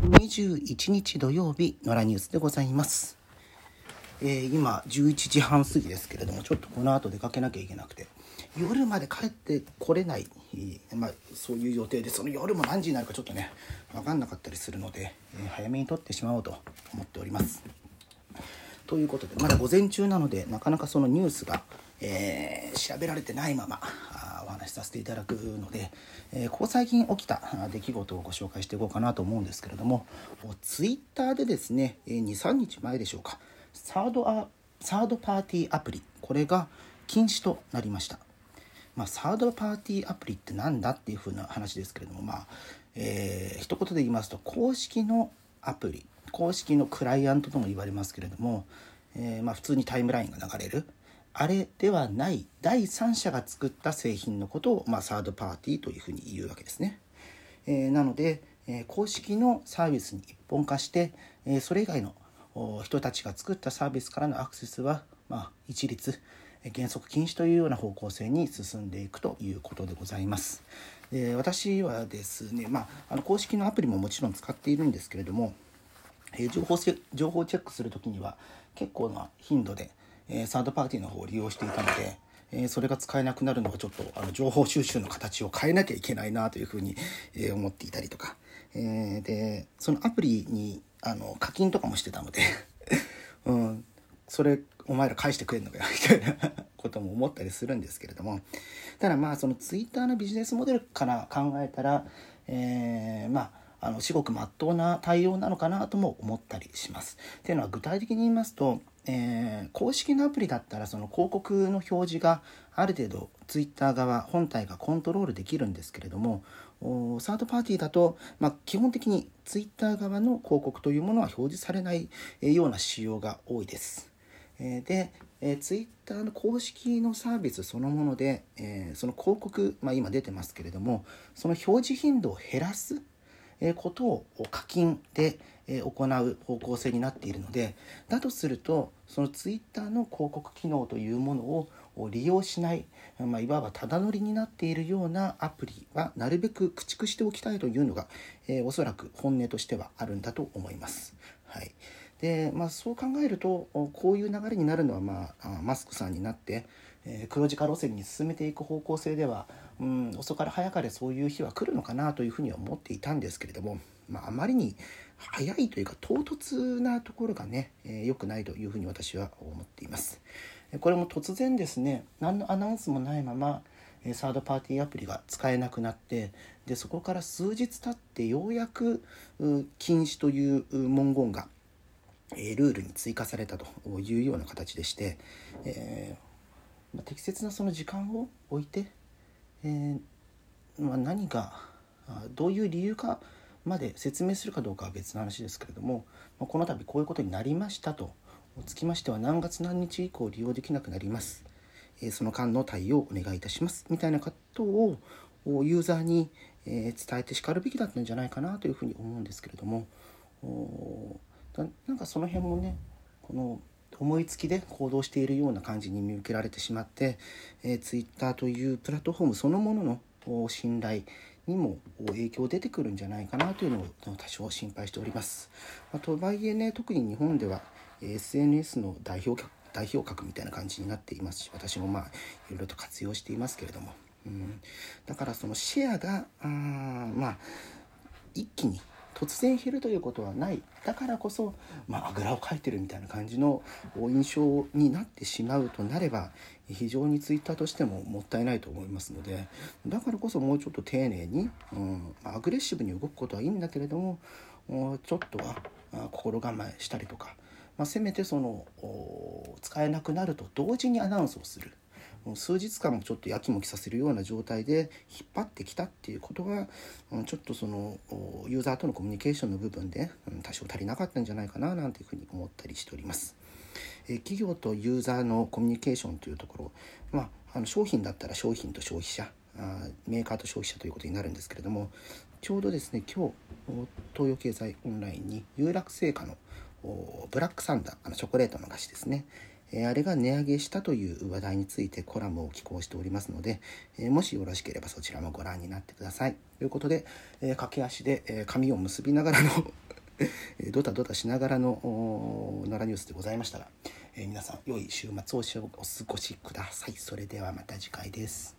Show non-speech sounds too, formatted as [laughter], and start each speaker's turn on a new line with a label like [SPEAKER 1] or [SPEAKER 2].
[SPEAKER 1] 21日土曜日のラニュースでございます。えー今11時半過ぎですけれどもちょっとこの後出かけなきゃいけなくて夜まで帰ってこれない、まあ、そういう予定でその夜も何時になるかちょっとね分かんなかったりするので、えー早めに撮ってしまおうと思っております。ということでまだ午前中なのでなかなかそのニュースが、えー調べられてないままお話しさせていただくので、えここ最近起きた出来事をご紹介していこうかなと思うんですけれどもツイッターでですね、23日前でしょうか。サードアサードパーティーアプリ。これが禁止となりました。まあ、サードパーティーアプリってなんだっていう風な話ですけれども、まあえー一言で言いますと公式のアプリ。公式のクライアントとも言われますけれども、えーまあ、普通にタイムラインが流れる。あれではない第三者が作った製品のことを、まあ、サードパーティーというふうに言うわけですね。えーなので、えー公式のサービスに一本化して、えーそれ以外の人たちが作ったサービスからのアクセスは、まあ、一律原則禁止というような方向性に進んでいくということでございます。で私はですね、まあ、あの公式のアプリももちろん使っているんですけれども、えー情報情報をチェックする時には結構な頻度で、えーサードパーティーの方を利用していたので、えーそれが使えなくなるのはちょっとあの情報収集の形を変えなきゃいけないなというふうに、えー思っていたりとか、えーでそのアプリにあの課金とかもしてたので、[laughs] うん、それお前ら返してくれんのかよみたいなことも思ったりするんですけれども。ただまあそのツイッターのビジネスモデルから考えたら、えーまああの至極まっとうな対応なのかなとも思ったりします。っていうのは具体的に言いますと、えー公式のアプリだったらその広告の表示がある程度ツイッター側本体がコントロールできるんですけれどもおサードパーティーだと、まあ、基本的にツイッター側の広告というものは表示されないような仕様が多いです。えーで、えー、ツイッターの公式のサービスそのもので、えーその広告、まあ、今出てますけれどもその表示頻度を減らすことを課金で行う方向性になっているのでだとするとそのツイッターの広告機能というものを利用しない、まあ、いわばただ乗りになっているようなアプリはなるべく駆逐しておきたいというのが、えーおそらく本音としてはあるんだと思います。はいでまあ、そう考えるとこういう流れになるのは、ま、あマスクさんになって、えー黒字化路線に進めていく方向性では、うん、遅かれ早かれそういう日は来るのかなというふうには思っていたんですけれども、まあ、あまりに早いというか唐突なところがね、えーくないというふうに私は思っています。これも突然ですね何のアナウンスもないままサードパーティーアプリが使えなくなってでそこから数日経ってようやく禁止という文言がえルールに追加されたというような形でして、えー適切なその時間を置いて、えーまあ、何がどういう理由かまで説明するかどうかは別の話ですけれども、まあ、この度こういうことになりましたと。つきましては何月何日以降利用できなくなります、えーその間の対応をお願いいたします。みたいなことをユーザーに、え伝えてしかるべきだったんじゃないかなというふうに思うんですけれどもおなんかその辺もねこの思いつきで行動しているような感じに見受けられてしまって、えー、Twitter というプラットフォームそのものの信頼にも影響出てくるんじゃないかなというのを多少心配しております。まあとはいえね特に日本では SNS の代表格代表格みたいな感じになっていますし私もまあいろいろと活用していますけれども、うん、だからそのシェアがあまあ一気に突然減るということはないだからこそ、まあ、ぐらをかいてるみたいな感じの印象になってしまうとなれば非常にツイッターとしてももったいないと思いますのでだからこそもうちょっと丁寧に、うんアグレッシブに動くことはいいんだけれどもちょっとは心構えしたりとか、まあ、せめてその使えなくなると同時にアナウンスをする。数日間もちょっとやきもきさせるような状態で引っ張ってきたっていうことはうんちょっとそのユーザーとのコミュニケーションの部分で多少足りなかったんじゃないかななんていうふうに思ったりしております。え企業とユーザーのコミュニケーションというところ、まあ、あの商品だったら商品と消費者あメーカーと消費者ということになるんですけれどもちょうどですね今日東洋経済オンラインに有楽製菓のブラックサンダーあのチョコレートの菓子ですねえあれが値上げしたという話題についてコラムを寄稿しておりますので、えもしよろしければそちらもご覧になってください。ということで、え駆け足で、え髪を結びながらの [laughs] ドタドタしながらの奈良ニュースでございましたが、え皆さん良い週末をお過ごしください。それではまた次回です。